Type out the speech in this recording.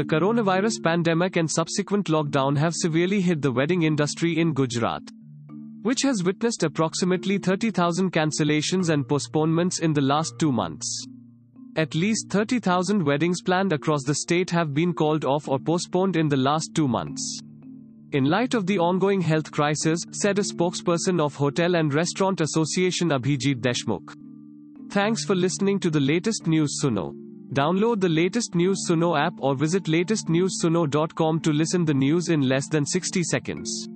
The coronavirus pandemic and subsequent lockdown have severely hit the wedding industry in Gujarat, which has witnessed approximately 30,000 cancellations and postponements in the last two months. At least 30,000 weddings planned across the state have been called off or postponed in the last two months. In light of the ongoing health crisis, said a spokesperson of Hotel and Restaurant Association Abhijit Deshmukh. Thanks for listening to the latest news Suno. Download the latest news Suno app or visit latestnewssuno.com to listen the news in less than 60 seconds.